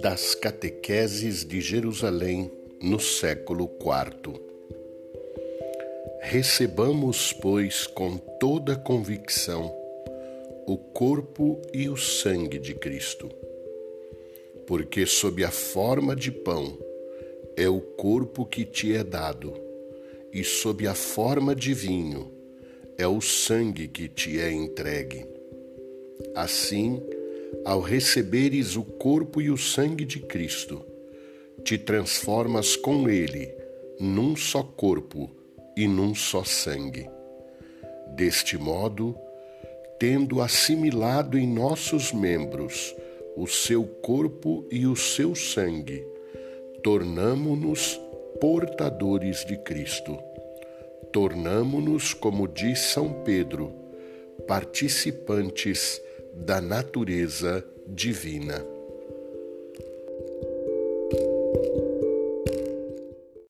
Das Catequeses de Jerusalém no século IV. Recebamos, pois, com toda convicção o corpo e o sangue de Cristo, porque, sob a forma de pão, é o corpo que te é dado, e sob a forma de vinho, é o sangue que te é entregue. Assim, ao receberes o corpo e o sangue de Cristo, te transformas com ele num só corpo e num só sangue. Deste modo, tendo assimilado em nossos membros o seu corpo e o seu sangue, tornamo-nos portadores de Cristo. Tornamo-nos, como diz São Pedro, participantes da natureza divina.